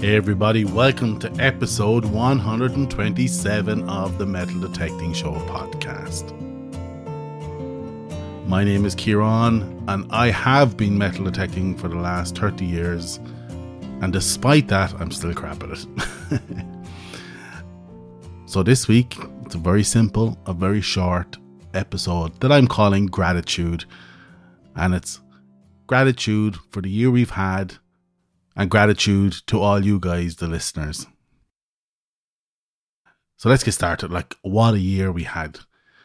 Hey everybody, welcome to episode 127 of the Metal Detecting Show podcast. My name is Ciaran, and I have been metal detecting for the last 30 years, and despite that, I'm still crap at it. so this week, it's a very simple, a very short episode that I'm calling Gratitude, and it's gratitude for the year we've had and gratitude to all you guys, the listeners. So let's get started. Like, what a year we had.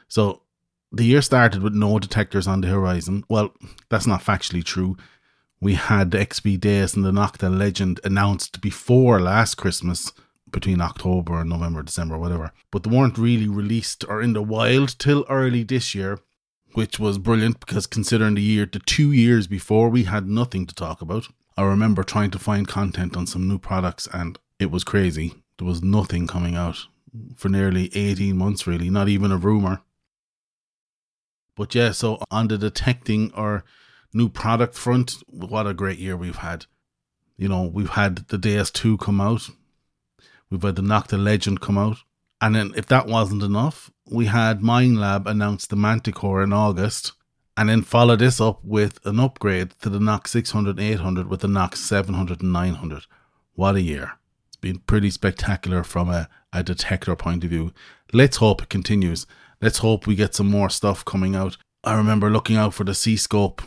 So, the year started with no detectors on the horizon. Well, that's not factually true. We had XP Deus and the Nokta Legend announced before last Christmas, between October and November, December, whatever. But they weren't really released or in the wild till early this year, which was brilliant because considering the year, the two years before, we had nothing to talk about. I remember trying to find content on some new products and it was crazy. There was nothing coming out for nearly 18 months, really, not even a rumor. But yeah, so on the detecting or new product front, what a great year we've had. You know, we've had the DS2 come out, we've had the Nokta Legend come out, and then if that wasn't enough, we had Minelab announce the Manticore in August, and then follow this up with an upgrade to the Nox 600 800 with the Nox 700 and 900. What a year. It's been pretty spectacular from a, a detector point of view. Let's hope it continues. Let's hope we get some more stuff coming out. I remember looking out for the C Scope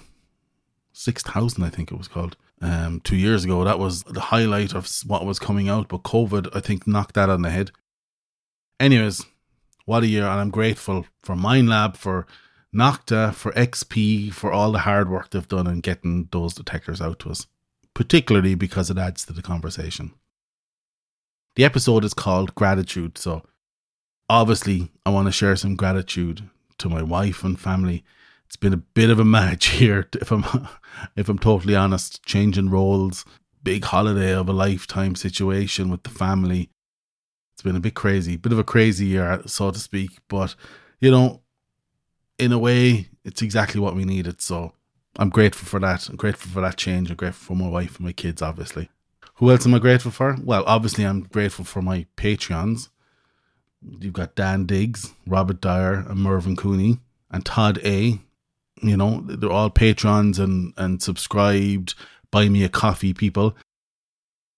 6000, I think it was called, um, two years ago. That was the highlight of what was coming out, but COVID, I think, knocked that on the head. Anyways, what a year, and I'm grateful for Minelab for Nokta, uh, for XP, for all the hard work they've done in getting those detectors out to us, particularly because it adds to the conversation. The episode is called Gratitude, so obviously I want to share some gratitude to my wife and family. It's been a bit of a match here, if I'm if I'm totally honest. Changing roles, big holiday of a lifetime situation with the family. It's been a bit crazy, bit of a crazy year, so to speak. But you know, in a way, it's exactly what we needed. So I'm grateful for that. I'm grateful for that change. I'm grateful for my wife and my kids, obviously. Who else am I grateful for? Well, obviously, I'm grateful for my Patreons. You've got Dan Diggs, Robert Dyer, and Mervyn Cooney, and Todd A. You know, they're all patrons and, and subscribed, buy me a coffee people.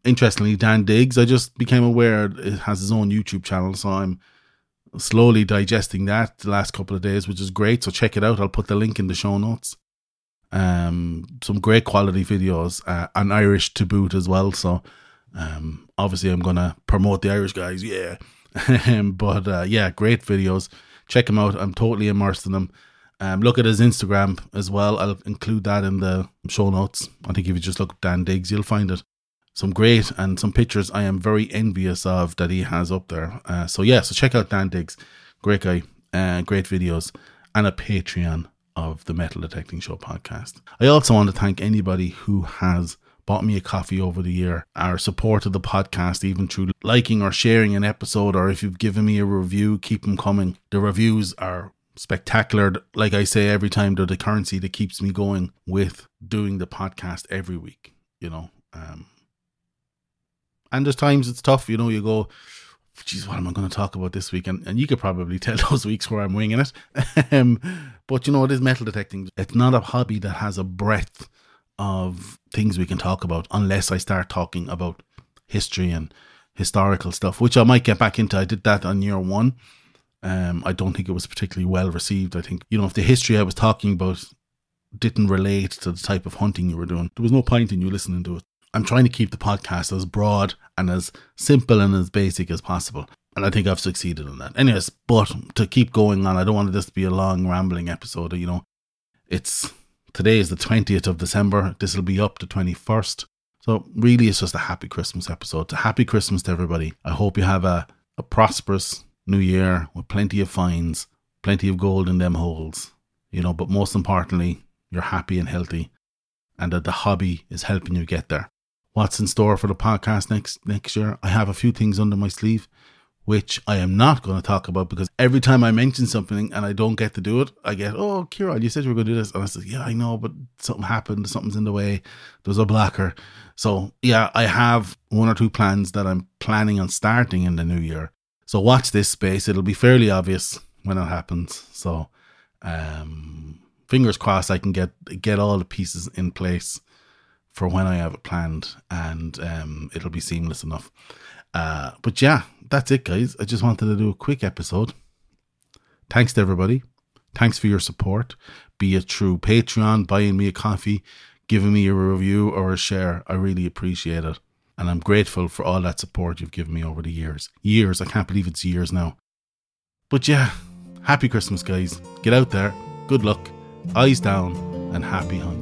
Interestingly, Dan Diggs, I just became aware it has his own YouTube channel, so I'm slowly digesting that the last couple of days, which is great. So check it out. I'll put the link in the show notes. Um, some great quality videos, uh, and Irish to boot as well. So, um, obviously I'm gonna promote the Irish guys, yeah. but uh, yeah, great videos. Check them out. I'm totally immersed in them. Um, look at his Instagram as well. I'll include that in the show notes. I think if you just look Dan Diggs, you'll find it some great and some pictures I am very envious of that he has up there. Uh, so yeah, so check out Dan Diggs, great guy, uh, great videos, and a Patreon of the Metal Detecting Show podcast. I also want to thank anybody who has bought me a coffee over the year, or supported the podcast even through liking or sharing an episode, or if you've given me a review, keep them coming. The reviews are spectacular. Like I say every time, they're the currency that keeps me going with doing the podcast every week. You know, um, and there's times it's tough, you know, you go, geez, what am I going to talk about this week? And, and you could probably tell those weeks where I'm winging it. um, but you know, it is metal detecting. It's not a hobby that has a breadth of things we can talk about unless I start talking about history and historical stuff, which I might get back into. I did that on year one. Um, I don't think it was particularly well received. I think, you know, if the history I was talking about didn't relate to the type of hunting you were doing, there was no point in you listening to it. I'm trying to keep the podcast as broad and as simple and as basic as possible. And I think I've succeeded in that. Anyways, but to keep going on, I don't want this to be a long, rambling episode. You know, it's today is the 20th of December. This will be up to 21st. So, really, it's just a happy Christmas episode. A happy Christmas to everybody. I hope you have a, a prosperous new year with plenty of finds, plenty of gold in them holes, you know, but most importantly, you're happy and healthy and that the hobby is helping you get there what's in store for the podcast next next year. I have a few things under my sleeve, which I am not going to talk about because every time I mention something and I don't get to do it, I get, oh, Ciaran, you said you were going to do this. And I said, yeah, I know, but something happened. Something's in the way. There's a blocker. So, yeah, I have one or two plans that I'm planning on starting in the new year. So, watch this space. It'll be fairly obvious when it happens. So, um, fingers crossed I can get get all the pieces in place for when I have it planned and um, it'll be seamless enough. Uh, but yeah, that's it, guys. I just wanted to do a quick episode. Thanks to everybody. Thanks for your support, be it through Patreon, buying me a coffee, giving me a review or a share. I really appreciate it. And I'm grateful for all that support you've given me over the years. Years, I can't believe it's years now. But yeah, happy Christmas, guys. Get out there. Good luck. Eyes down and happy hunting.